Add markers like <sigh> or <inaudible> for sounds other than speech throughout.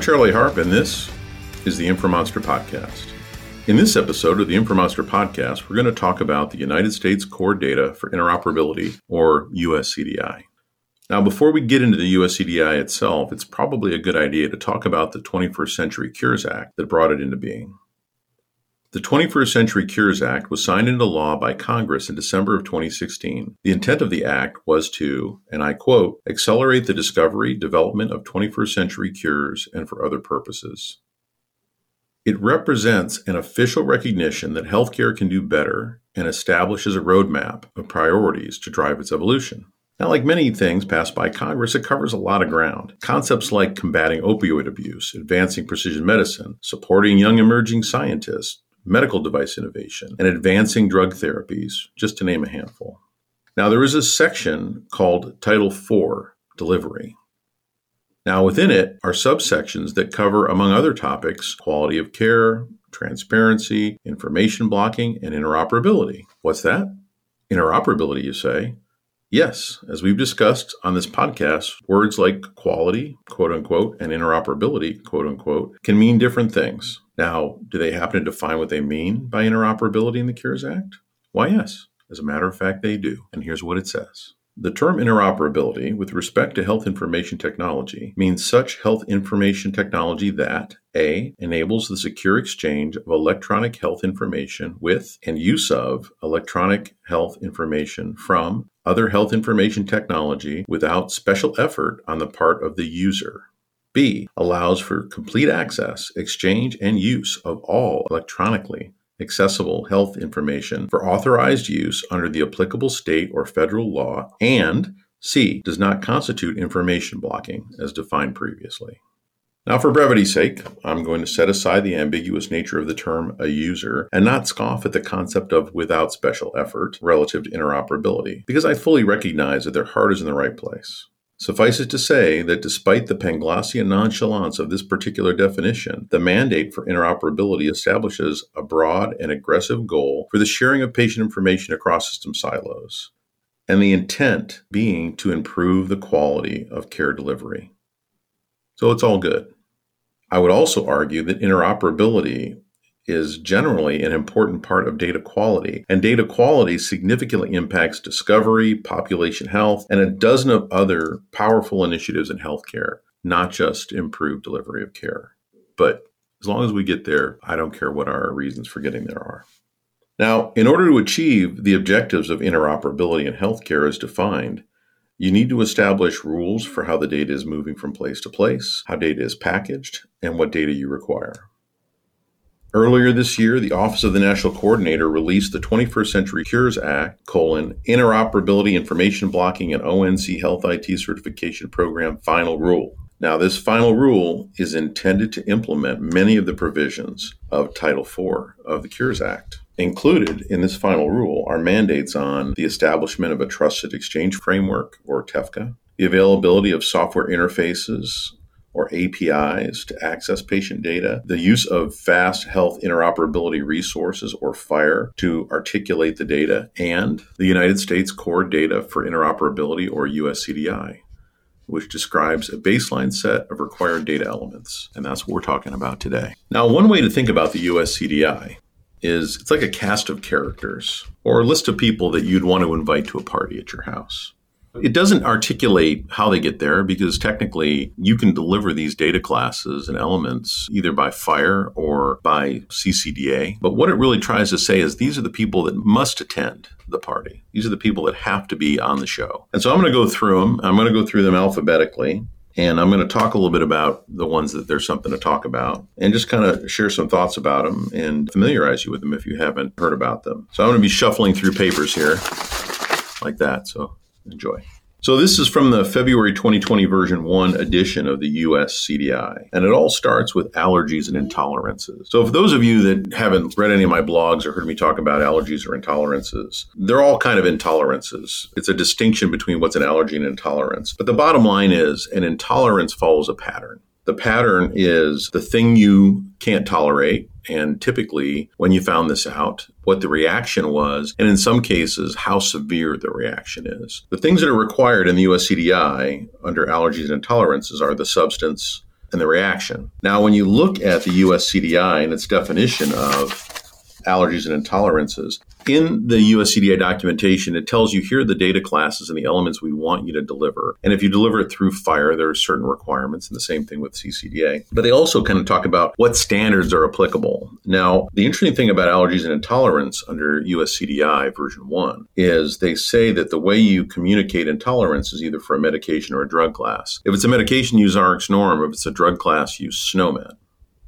I'm Charlie Harp, and this is the InfoMonster Podcast. In this episode of the InfoMonster Podcast, we're going to talk about the United States Core Data for Interoperability, or USCDI. Now, before we get into the USCDI itself, it's probably a good idea to talk about the 21st Century Cures Act that brought it into being. The 21st Century Cures Act was signed into law by Congress in December of 2016. The intent of the act was to, and I quote, accelerate the discovery, development of 21st century cures and for other purposes. It represents an official recognition that healthcare can do better and establishes a roadmap of priorities to drive its evolution. Now, like many things passed by Congress, it covers a lot of ground. Concepts like combating opioid abuse, advancing precision medicine, supporting young emerging scientists, medical device innovation, and advancing drug therapies, just to name a handful. Now, there is a section called Title IV Delivery. Now, within it are subsections that cover, among other topics, quality of care, transparency, information blocking, and interoperability. What's that? Interoperability, you say? Yes, as we've discussed on this podcast, words like quality, quote unquote, and interoperability, quote unquote, can mean different things. Now, do they happen to define what they mean by interoperability in the Cures Act? Why, yes. As a matter of fact, they do. And here's what it says. The term interoperability with respect to health information technology means such health information technology that A. enables the secure exchange of electronic health information with and use of electronic health information from other health information technology without special effort on the part of the user. B allows for complete access, exchange, and use of all electronically accessible health information for authorized use under the applicable state or federal law. And C does not constitute information blocking as defined previously. Now, for brevity's sake, I'm going to set aside the ambiguous nature of the term a user and not scoff at the concept of without special effort relative to interoperability, because I fully recognize that their heart is in the right place. Suffice it to say that despite the Panglossian nonchalance of this particular definition, the mandate for interoperability establishes a broad and aggressive goal for the sharing of patient information across system silos, and the intent being to improve the quality of care delivery. So it's all good. I would also argue that interoperability is generally an important part of data quality, and data quality significantly impacts discovery, population health, and a dozen of other powerful initiatives in healthcare, not just improved delivery of care. But as long as we get there, I don't care what our reasons for getting there are. Now, in order to achieve the objectives of interoperability in healthcare as defined, you need to establish rules for how the data is moving from place to place, how data is packaged, and what data you require. Earlier this year, the Office of the National Coordinator released the 21st Century Cures Act, colon, Interoperability Information Blocking and ONC Health IT Certification Program Final Rule. Now, this final rule is intended to implement many of the provisions of Title IV of the Cures Act. Included in this final rule are mandates on the establishment of a trusted exchange framework, or TEFCA, the availability of software interfaces or APIs to access patient data, the use of fast health interoperability resources or FHIR to articulate the data, and the United States Core Data for Interoperability or USCDI, which describes a baseline set of required data elements. And that's what we're talking about today. Now, one way to think about the USCDI is it's like a cast of characters or a list of people that you'd want to invite to a party at your house. It doesn't articulate how they get there because technically you can deliver these data classes and elements either by FHIR or by CCDA. But what it really tries to say is these are the people that must attend the party. These are the people that have to be on the show. And so I'm going to go through them. I'm going to go through them alphabetically. And I'm going to talk a little bit about the ones that there's something to talk about and just kind of share some thoughts about them and familiarize you with them if you haven't heard about them. So I'm going to be shuffling through papers here like that. So Enjoy. So, this is from the February 2020 version 1 edition of the US CDI, and it all starts with allergies and intolerances. So, for those of you that haven't read any of my blogs or heard me talk about allergies or intolerances, they're all kind of intolerances. It's a distinction between what's an allergy and intolerance. But the bottom line is an intolerance follows a pattern. The pattern is the thing you can't tolerate and typically, when you found this out, what the reaction was, and in some cases, how severe the reaction is. The things that are required in the USCDI under allergies and intolerances are the substance, and the reaction. Now, when you look at the USCDI and its definition of allergies and intolerances. In the USCDI documentation, it tells you here are the data classes and the elements we want you to deliver. And if you deliver it through FHIR, there are certain requirements, and the same thing with CCDA. But they also kind of talk about what standards are applicable. Now, the interesting thing about allergies and intolerance under USCDI version 1 is they say that the way you communicate intolerance is either for a medication or a drug class. If it's a medication, use RxNorm. If it's a drug class, use SNOMED.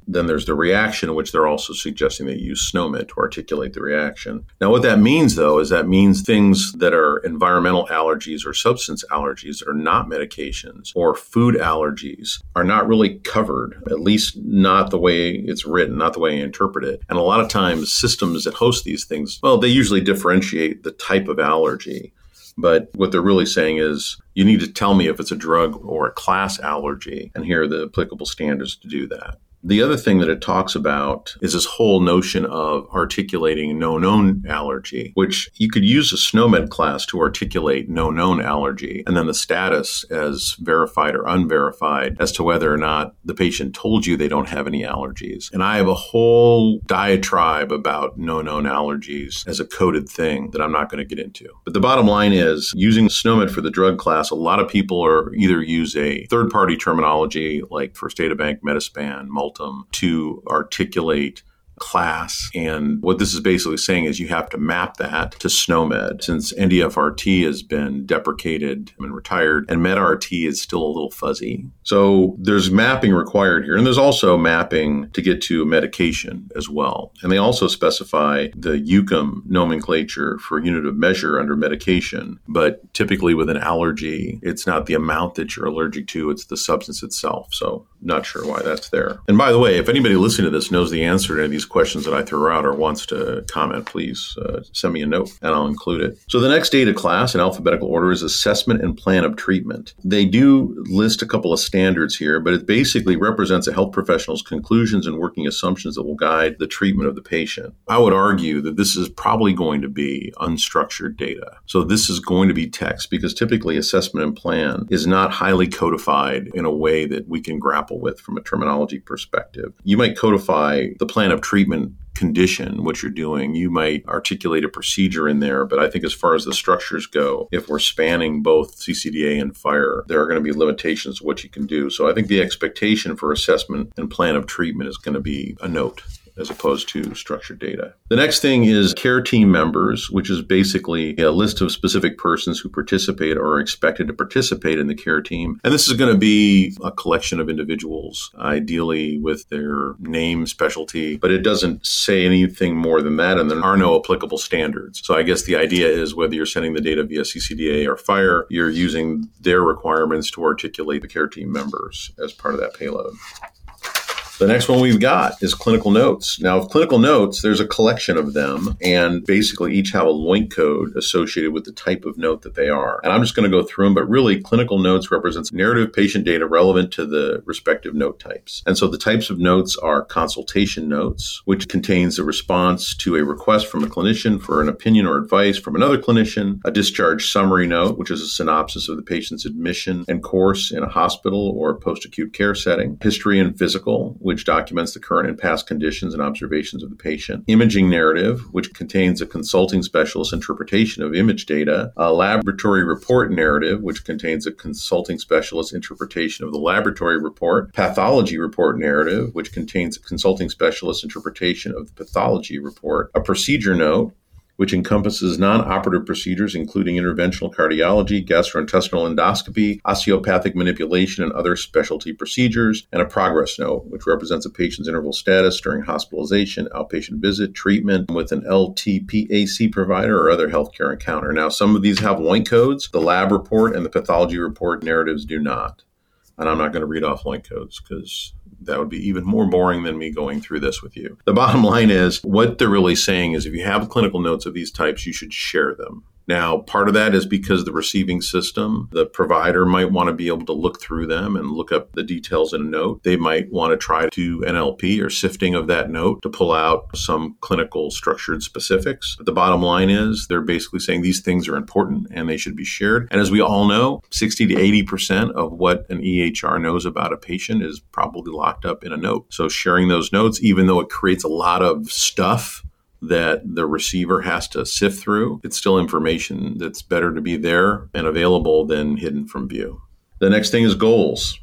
Then there's the reaction, which they're also suggesting that you use SNOMED to articulate the reaction. Now, what that means, though, is that means things that are environmental allergies or substance allergies that are not medications or food allergies are not really covered, at least not the way it's written, not the way I interpret it. And a lot of times, systems that host these things, well, they usually differentiate the type of allergy. But what they're really saying is you need to tell me if it's a drug or a class allergy, and here are the applicable standards to do that. The other thing that it talks about is this whole notion of articulating no known allergy, which you could use a SNOMED class to articulate no known allergy, and then the status as verified or unverified as to whether or not the patient told you they don't have any allergies. And I have a whole diatribe about no known allergies as a coded thing that I'm not going to get into. But the bottom line is using SNOMED for the drug class, a lot of people are either use a third party terminology like First Data Bank, Medi-Span, Multi to articulate class. And what this is basically saying is you have to map that to SNOMED. Since NDFRT has been deprecated and retired, and MedRT is still a little fuzzy. So there's mapping required here. And there's also mapping to get to medication as well. And they also specify the UCUM nomenclature for unit of measure under medication. But typically with an allergy, it's not the amount that you're allergic to, it's the substance itself. So not sure why that's there. And by the way, if anybody listening to this knows the answer to any of these questions that I threw out or wants to comment, please uh, send me a note and I'll include it. So the next data class in alphabetical order is assessment and plan of treatment. They do list a couple of standards here, but it basically represents a health professional's conclusions and working assumptions that will guide the treatment of the patient. I would argue that this is probably going to be unstructured data. So this is going to be text because typically assessment and plan is not highly codified in a way that we can grapple grapple with from a terminology perspective. You might codify the plan of treatment condition, what you're doing. You might articulate a procedure in there, but I think as far as the structures go, if we're spanning both CCDA and FHIR there are going to be limitations to what you can do. So I think the expectation for assessment and plan of treatment is going to be a note as opposed to structured data. The next thing is care team members, which is basically a list of specific persons who participate or are expected to participate in the care team. And this is going to be a collection of individuals, ideally with their name, specialty, but it doesn't say anything more than that, and there are no applicable standards. So I guess the idea is whether you're sending the data via CCDA or FHIR, you're using their requirements to articulate the care team members as part of that payload. The next one we've got is clinical notes. Now, clinical notes, there's a collection of them, and basically each have a LOINC code associated with the type of note that they are. And I'm just going to go through them, but really, clinical notes represents narrative patient data relevant to the respective note types. And so the types of notes are consultation notes, which contains a response to a request from a clinician for an opinion or advice from another clinician, a discharge summary note, which is a synopsis of the patient's admission and course in a hospital or post acute care setting, history and physical, which documents the current and past conditions and observations of the patient, imaging narrative, which contains a consulting specialist interpretation of image data, a laboratory report narrative, which contains a consulting specialist interpretation of the laboratory report, pathology report narrative, which contains a consulting specialist interpretation of the pathology report, a procedure note, which encompasses non operative procedures, including interventional cardiology, gastrointestinal endoscopy, osteopathic manipulation, and other specialty procedures, and a progress note, which represents a patient's interval status during hospitalization, outpatient visit, treatment with an LTPAC provider, or other healthcare encounter. Now, some of these have LOINC codes, the lab report and the pathology report narratives do not. And I'm not going to read off LOINC codes because that would be even more boring than me going through this with you. The bottom line is what they're really saying is if you have clinical notes of these types, you should share them Now, part of that is because the receiving system, the provider might want to be able to look through them and look up the details in a note. They might want to try to do NLP or sifting of that note to pull out some clinical structured specifics. But the bottom line is they're basically saying these things are important and they should be shared. And as we all know, 60 to 80% of what an EHR knows about a patient is probably locked up in a note. So sharing those notes, even though it creates a lot of stuff that the receiver has to sift through. It's still information that's better to be there and available than hidden from view. The next thing is goals.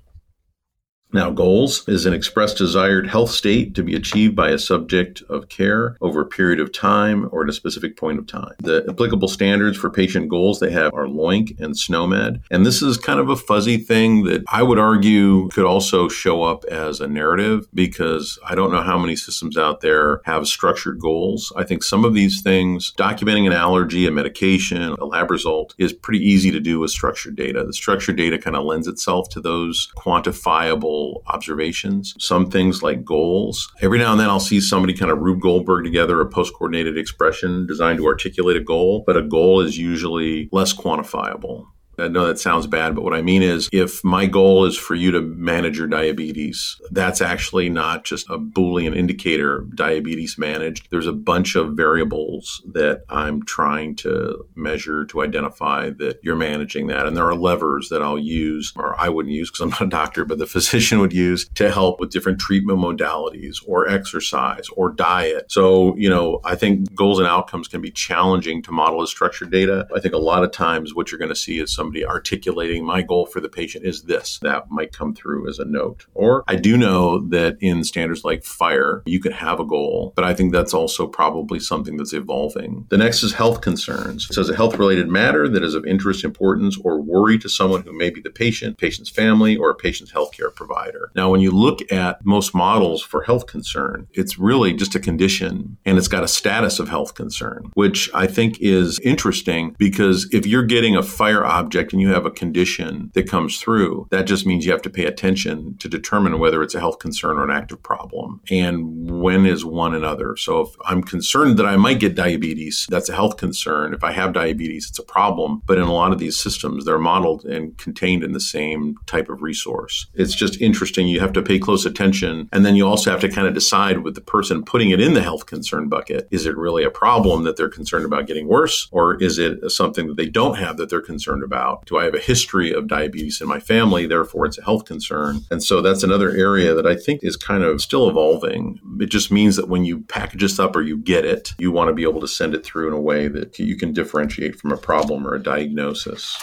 Now, goals is an expressed desired health state to be achieved by a subject of care over a period of time or at a specific point of time. The applicable standards for patient goals they have are LOINC and SNOMED. And this is kind of a fuzzy thing that I would argue could also show up as a narrative because I don't know how many systems out there have structured goals. I think some of these things, documenting an allergy, a medication, a lab result, is pretty easy to do with structured data. The structured data kind of lends itself to those quantifiable observations, some things like goals. Every now and then I'll see somebody kind of Rube Goldberg together a post coordinated expression designed to articulate a goal, but a goal is usually less quantifiable. I know that sounds bad, but what I mean is if my goal is for you to manage your diabetes, that's actually not just a Boolean indicator diabetes managed. There's a bunch of variables that I'm trying to measure to identify that you're managing that. And there are levers that I'll use, or I wouldn't use because I'm not a doctor, but the <laughs> physician would use to help with different treatment modalities or exercise or diet. So, you know, I think goals and outcomes can be challenging to model as structured data. I think a lot of times what you're going to see is some somebody articulating my goal for the patient is this. That might come through as a note. Or I do know that in standards like FHIR, you can have a goal, but I think that's also probably something that's evolving. The next is health concerns. It says a health related matter that is of interest, importance, or worry to someone who may be the patient, patient's family, or a patient's healthcare provider. Now, when you look at most models for health concern, it's really just a condition and it's got a status of health concern, which I think is interesting because if you're getting a FHIR object object and you have a condition that comes through, that just means you have to pay attention to determine whether it's a health concern or an active problem. And when is one another? So if I'm concerned that I might get diabetes, that's a health concern. If I have diabetes, it's a problem. But in a lot of these systems, they're modeled and contained in the same type of resource. It's just interesting. You have to pay close attention. And then you also have to kind of decide with the person putting it in the health concern bucket is it really a problem that they're concerned about getting worse? Or is it something that they don't have that they're concerned about? About do I have a history of diabetes in my family? Therefore, it's a health concern. And so that's another area that I think is kind of still evolving. It just means that when you package this up or you get it, you want to be able to send it through in a way that you can differentiate from a problem or a diagnosis.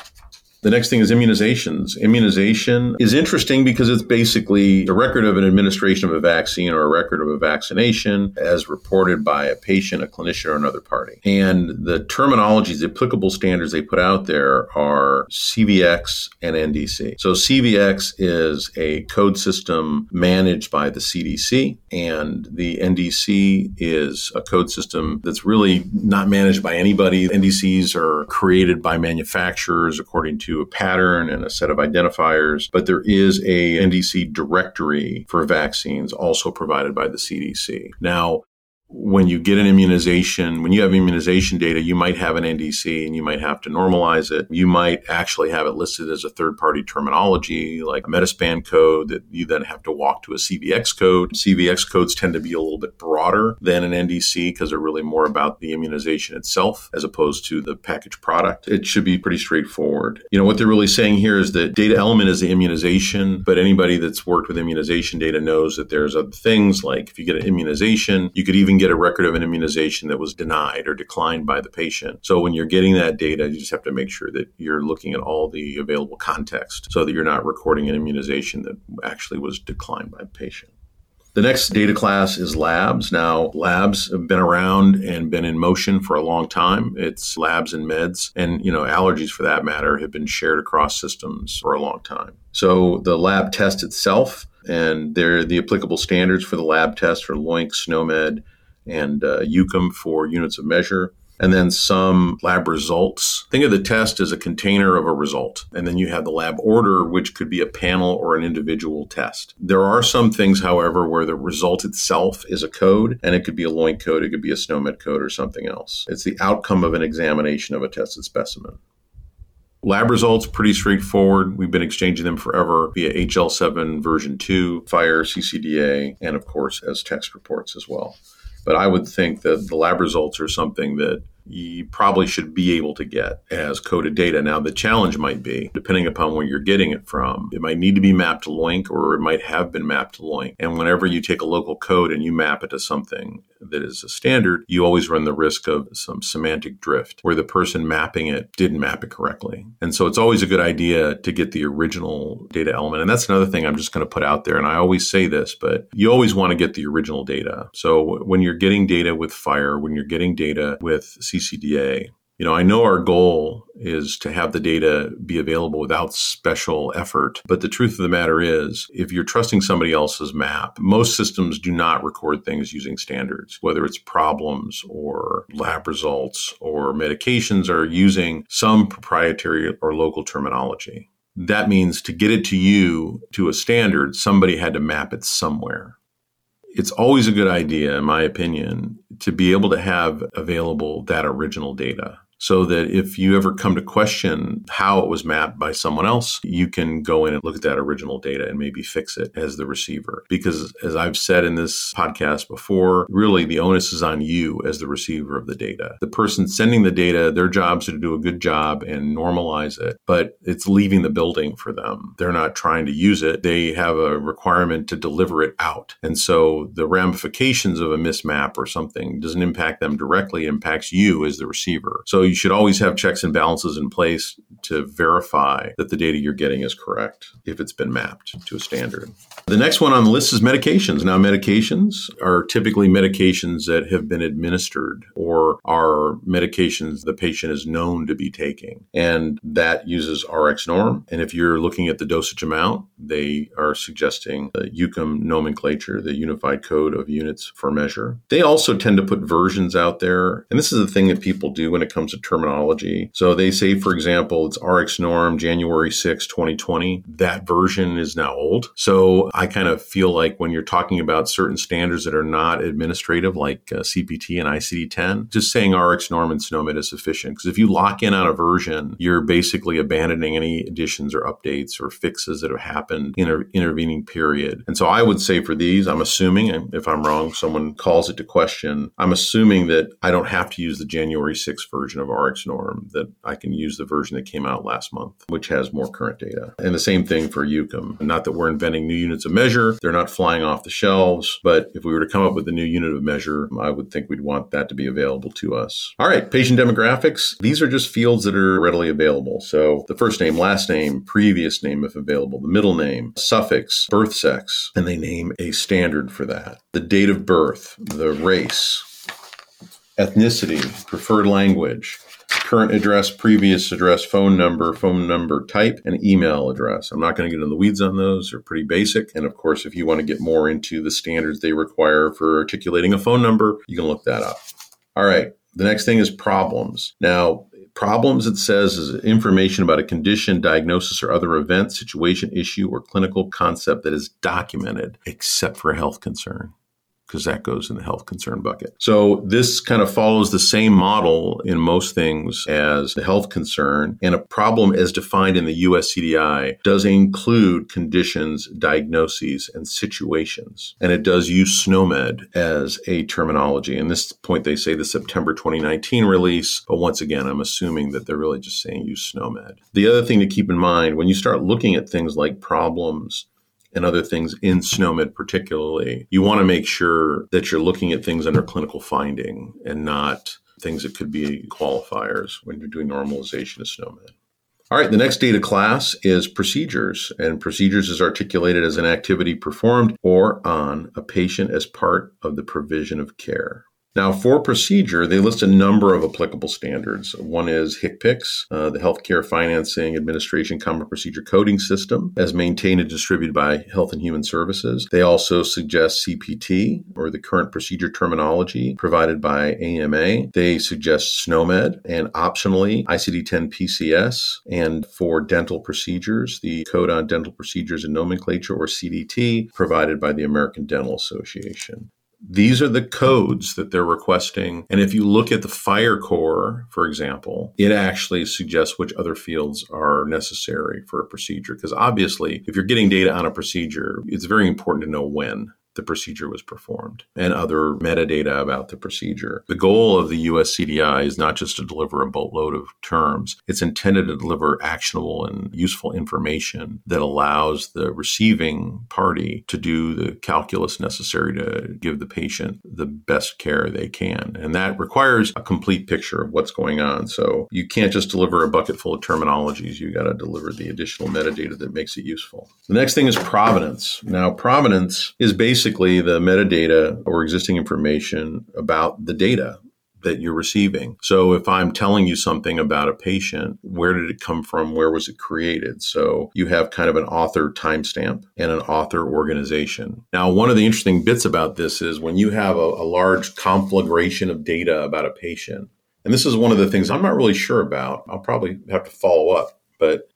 The next thing is immunizations. Immunization is interesting because it's basically a record of an administration of a vaccine or a record of a vaccination as reported by a patient, a clinician, or another party. And the terminologies, the applicable standards they put out there are CVX and NDC. So CVX is a code system managed by the CDC, and the NDC is a code system that's really not managed by anybody. NDCs are created by manufacturers according to to a pattern and a set of identifiers, but there is a NDC directory for vaccines also provided by the CDC. Now, when you get an immunization, when you have immunization data, you might have an NDC and you might have to normalize it. You might actually have it listed as a third party terminology like a Medi-Span code that you then have to walk to a CVX code. CVX codes tend to be a little bit broader than an NDC because they're really more about the immunization itself as opposed to the packaged product. It should be pretty straightforward. You know, what they're really saying here is that data element is the immunization, but anybody that's worked with immunization data knows that there's other things like if you get an immunization, you could even get a record of an immunization that was denied or declined by the patient. So when you're getting that data, you just have to make sure that you're looking at all the available context so that you're not recording an immunization that actually was declined by the patient. The next data class is labs. Now, labs have been around and been in motion for a long time. It's labs and meds, and you know, allergies for that matter have been shared across systems for a long time. So the lab test itself and the applicable standards for the lab test for LOINC, SNOMED, and uh, UCUM for units of measure. and then some lab results. Think of the test as a container of a result. And then you have the lab order, which could be a panel or an individual test. There are some things, however, where the result itself is a code, and it could be a LOINC code, it could be a SNOMED code, or something else. It's the outcome of an examination of a tested specimen. Lab results, pretty straightforward. We've been exchanging them forever via HL7 version 2, FHIR, CCDA, and of course as text reports as well. But I would think that the lab results are something that you probably should be able to get as coded data. Now, the challenge might be, depending upon where you're getting it from, it might need to be mapped to LOINC or it might have been mapped to LOINC. And whenever you take a local code and you map it to something that is a standard, you always run the risk of some semantic drift where the person mapping it didn't map it correctly. And so it's always a good idea to get the original data element. And that's another thing I'm just going to put out there. And I always say this, but you always want to get the original data. So when you're getting data with FHIR, when you're getting data with CCDA. You know, I know our goal is to have the data be available without special effort. But the truth of the matter is, if you're trusting somebody else's map, most systems do not record things using standards, whether it's problems or lab results or medications are using some proprietary or local terminology. That means to get it to you to a standard, somebody had to map it somewhere it's always a good idea, in my opinion, to be able to have available that original data so that if you ever come to question how it was mapped by someone else, you can go in and look at that original data and maybe fix it as the receiver. Because as I've said in this podcast before, really the onus is on you as the receiver of the data. The person sending the data, their job is to do a good job and normalize it, but it's leaving the building for them. They're not trying to use it. They have a requirement to deliver it out. And so the ramifications of a mismap or something doesn't impact them directly, impacts you as the receiver. So you should always have checks and balances in place to verify that the data you're getting is correct if it's been mapped to a standard. The next one on the list is medications. Now, medications are typically medications that have been administered or are medications the patient is known to be taking. And that uses RxNorm. And if you're looking at the dosage amount, they are suggesting the UCUM nomenclature, the Unified Code of Units for Measure. They also tend to put versions out there. And this is the thing that people do when it comes to terminology. So they say, for example, it's RxNorm January 6, 2020. That version is now old. So I kind of feel like when you're talking about certain standards that are not administrative, like uh, CPT and ICD 10, just saying RxNorm and SNOMED is sufficient. Because if you lock in on a version, you're basically abandoning any additions or updates or fixes that have happened in an intervening period. And so I would say for these, I'm assuming, if I'm wrong, someone calls it to question, I'm assuming that I don't have to use the January 6th version of RxNorm, that I can use the version that came out last month, which has more current data. And the same thing for UCUM. Not that we're inventing new units of measure, they're not flying off the shelves, but if we were to come up with a new unit of measure, I would think we'd want that to be available to us. All right, patient demographics. These are just fields that are readily available. So the first name, last name, previous name, if available, the middle name, suffix, birth sex, and they name a standard for that. The date of birth, the race, ethnicity, preferred language, current address, previous address, phone number, phone number type, and email address. I'm not going to get into the weeds on those. They're pretty basic. And of course, if you want to get more into the standards they require for articulating a phone number, you can look that up. All right. The next thing is problems. Now, problems it says is information about a condition, diagnosis, or other event, situation, issue, or clinical concept that is documented, except for a health concern because that goes in the health concern bucket. So this kind of follows the same model in most things as the health concern. And a problem as defined in the US CDI does include conditions, diagnoses, and situations. And it does use SNOMED as a terminology. And this point, they say the September 2019 release. But once again, I'm assuming that they're really just saying use SNOMED. The other thing to keep in mind when you start looking at things like problems, and other things in SNOMED particularly, you want to make sure that you're looking at things under clinical finding and not things that could be qualifiers when you're doing normalization of SNOMED. All right, the next data class is procedures, and procedures is articulated as an activity performed or on a patient as part of the provision of care. Now, for procedure, they list a number of applicable standards. One is HCPCS, uh, the Healthcare Financing Administration Common Procedure Coding System, as maintained and distributed by Health and Human Services. They also suggest CPT, or the current procedure terminology provided by AMA. They suggest SNOMED, and optionally ICD 10 PCS. And for dental procedures, the Code on Dental Procedures and Nomenclature, or CDT, provided by the American Dental Association. These are the codes that they're requesting. And if you look at the FHIR core, for example, it actually suggests which other fields are necessary for a procedure. Because obviously, if you're getting data on a procedure, it's very important to know when the procedure was performed and other metadata about the procedure. The goal of the US CDI is not just to deliver a boatload of terms, it's intended to deliver actionable and useful information that allows the receiving party to do the calculus necessary to give the patient the best care they can. And that requires a complete picture of what's going on. So you can't just deliver a bucket full of terminologies, you got to deliver the additional metadata that makes it useful. The next thing is provenance. Now, provenance is basically basically the metadata or existing information about the data that you're receiving. So if I'm telling you something about a patient, where did it come from? Where was it created? So you have kind of an author timestamp and an author organization. Now, one of the interesting bits about this is when you have a, a large conflagration of data about a patient, and this is one of the things I'm not really sure about. I'll probably have to follow up, but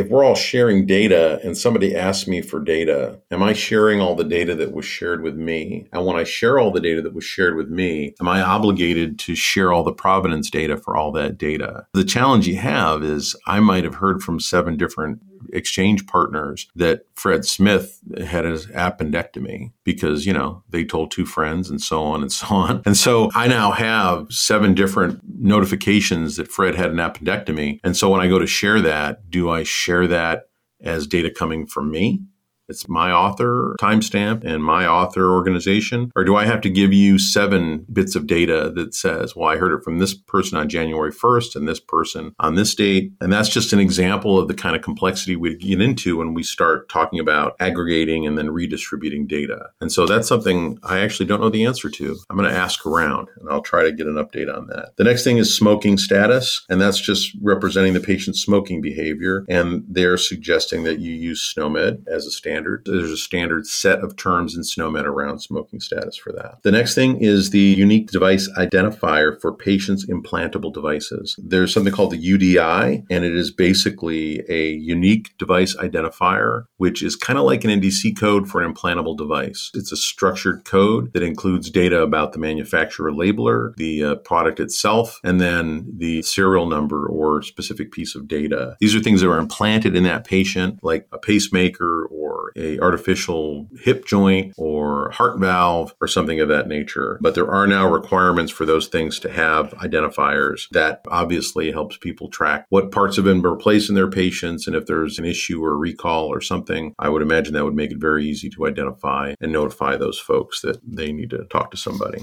if we're all sharing data and somebody asks me for data, am I sharing all the data that was shared with me? And when I share all the data that was shared with me, am I obligated to share all the provenance data for all that data? The challenge you have is I might have heard from seven different exchange partners that Fred Smith had his appendectomy because, you know, they told two friends and so on and so on. And so I now have seven different notifications that Fred had an appendectomy. And so when I go to share that, do I share that as data coming from me? It's my author timestamp and my author organization? Or do I have to give you seven bits of data that says, well, I heard it from this person on January 1st and this person on this date? And that's just an example of the kind of complexity we get into when we start talking about aggregating and then redistributing data. And so that's something I actually don't know the answer to. I'm going to ask around and I'll try to get an update on that. The next thing is smoking status, and that's just representing the patient's smoking behavior. And they're suggesting that you use SNOMED as a standard standard. There's a standard set of terms in SNOMED around smoking status for that. The next thing is the unique device identifier for patients' implantable devices. There's something called the UDI, and it is basically a unique device identifier, which is kind of like an NDC code for an implantable device. It's a structured code that includes data about the manufacturer labeler, the uh, product itself, and then the serial number or specific piece of data. These are things that are implanted in that patient, like a pacemaker or a artificial hip joint or heart valve or something of that nature. But there are now requirements for those things to have identifiers that obviously helps people track what parts have been replaced in their patients and if there's an issue or recall or something, I would imagine that would make it very easy to identify and notify those folks that they need to talk to somebody.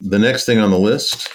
The next thing on the list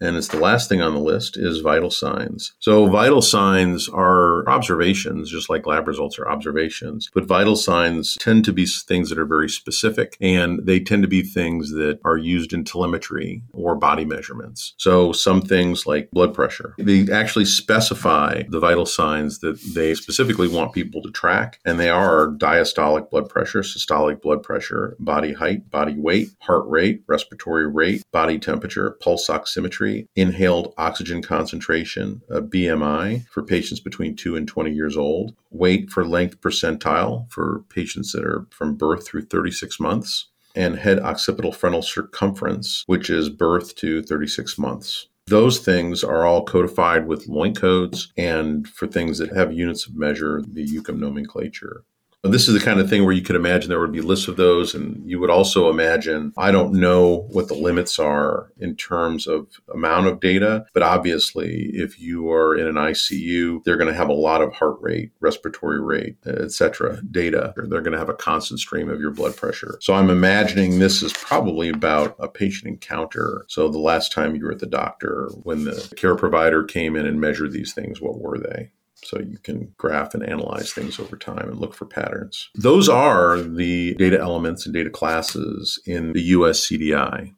and it's the last thing on the list is vital signs. So vital signs are observations, just like lab results are observations, but vital signs tend to be things that are very specific and they tend to be things that are used in telemetry or body measurements. So some things like blood pressure, they actually specify the vital signs that they specifically want people to track. And they are diastolic blood pressure, systolic blood pressure, body height, body weight, heart rate, respiratory rate, body temperature, pulse oximetry, inhaled oxygen concentration, uh, a BMI for patients between 2 and 20 years old, weight for length percentile for patients that are from birth through 36 months, and head occipital frontal circumference, which is birth to 36 months. Those things are all codified with LOINC codes and for things that have units of measure, the UCUM nomenclature. This is the kind of thing where you could imagine there would be lists of those. And you would also imagine, I don't know what the limits are in terms of amount of data, but obviously, if you are in an ICU, they're going to have a lot of heart rate, respiratory rate, etc. data. They're going to have a constant stream of your blood pressure. So I'm imagining this is probably about a patient encounter. So the last time you were at the doctor, when the care provider came in and measured these things, what were they? So you can graph and analyze things over time and look for patterns. Those are the data elements and data classes in the US CDI.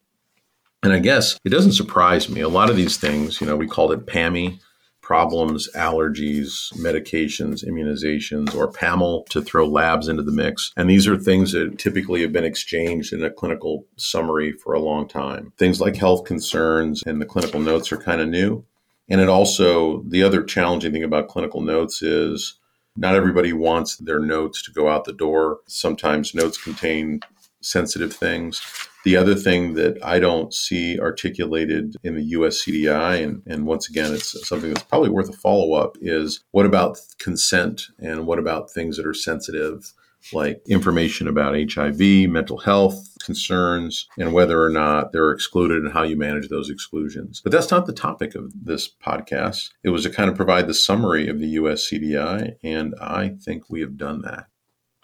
And I guess it doesn't surprise me. A lot of these things, you know, we called it PAMI, problems, allergies, medications, immunizations, or PAML to throw labs into the mix. And these are things that typically have been exchanged in a clinical summary for a long time. Things like health concerns and the clinical notes are kind of new. And it also, the other challenging thing about clinical notes is not everybody wants their notes to go out the door. Sometimes notes contain sensitive things. The other thing that I don't see articulated in the US CDI, and, and once again, it's something that's probably worth a follow up, is what about consent and what about things that are sensitive? Like information about HIV, mental health concerns, and whether or not they're excluded and how you manage those exclusions. But that's not the topic of this podcast. It was to kind of provide the summary of the US CDI, and I think we have done that.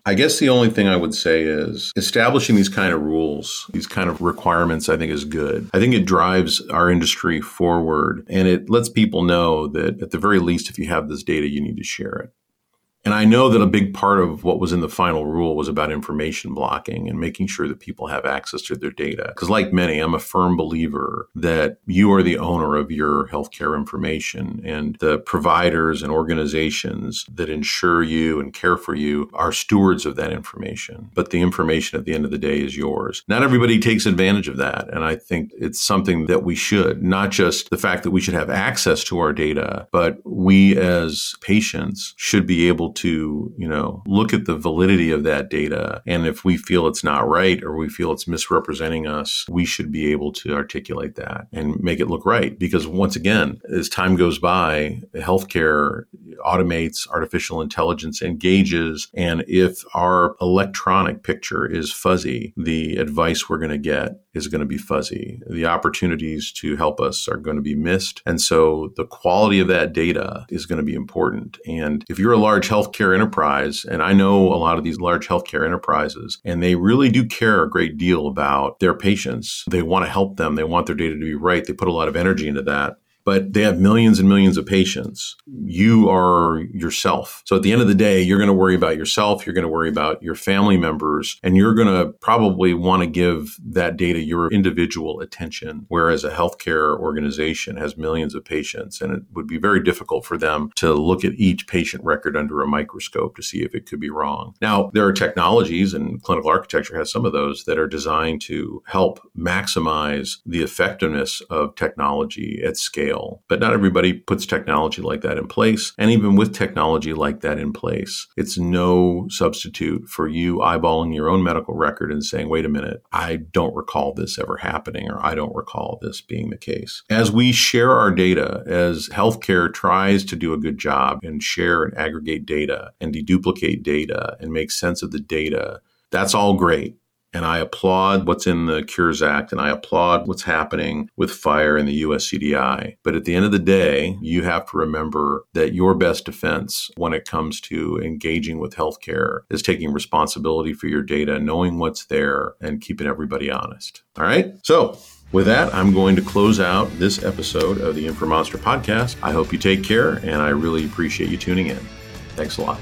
I guess the only thing I would say is establishing these kind of rules, these kind of requirements, I think is good. I think it drives our industry forward and it lets people know that at the very least, if you have this data, you need to share it. And I know that a big part of what was in the final rule was about information blocking and making sure that people have access to their data. Because, like many, I'm a firm believer that you are the owner of your healthcare information, and the providers and organizations that insure you and care for you are stewards of that information. But the information at the end of the day is yours. Not everybody takes advantage of that. And I think it's something that we should, not just the fact that we should have access to our data, but we as patients should be able to, you know, look at the validity of that data. And if we feel it's not right or we feel it's misrepresenting us, we should be able to articulate that and make it look right. Because once again, as time goes by, healthcare automates, artificial intelligence engages. And if our electronic picture is fuzzy, the advice we're going to get is going to be fuzzy. The opportunities to help us are going to be missed. And so the quality of that data is going to be important. And if you're a large healthcare enterprise, and I know a lot of these large healthcare enterprises, and they really do care a great deal about their patients. They want to help them. They want their data to be right. They put a lot of energy into that but they have millions and millions of patients. You are yourself. So at the end of the day, you're going to worry about yourself. You're going to worry about your family members, and you're going to probably want to give that data your individual attention. Whereas a healthcare organization has millions of patients, and it would be very difficult for them to look at each patient record under a microscope to see if it could be wrong. Now, there are technologies, and clinical architecture has some of those that are designed to help maximize the effectiveness of technology at scale But not everybody puts technology like that in place. And even with technology like that in place, it's no substitute for you eyeballing your own medical record and saying, wait a minute, I don't recall this ever happening, or I don't recall this being the case. As we share our data, as healthcare tries to do a good job and share and aggregate data and deduplicate data and make sense of the data, that's all great. And I applaud what's in the Cures Act and I applaud what's happening with FHIR and the US CDI. But at the end of the day, you have to remember that your best defense when it comes to engaging with healthcare is taking responsibility for your data, knowing what's there, and keeping everybody honest. All right. So, with that, I'm going to close out this episode of the InfoMonster podcast. I hope you take care, and I really appreciate you tuning in. Thanks a lot.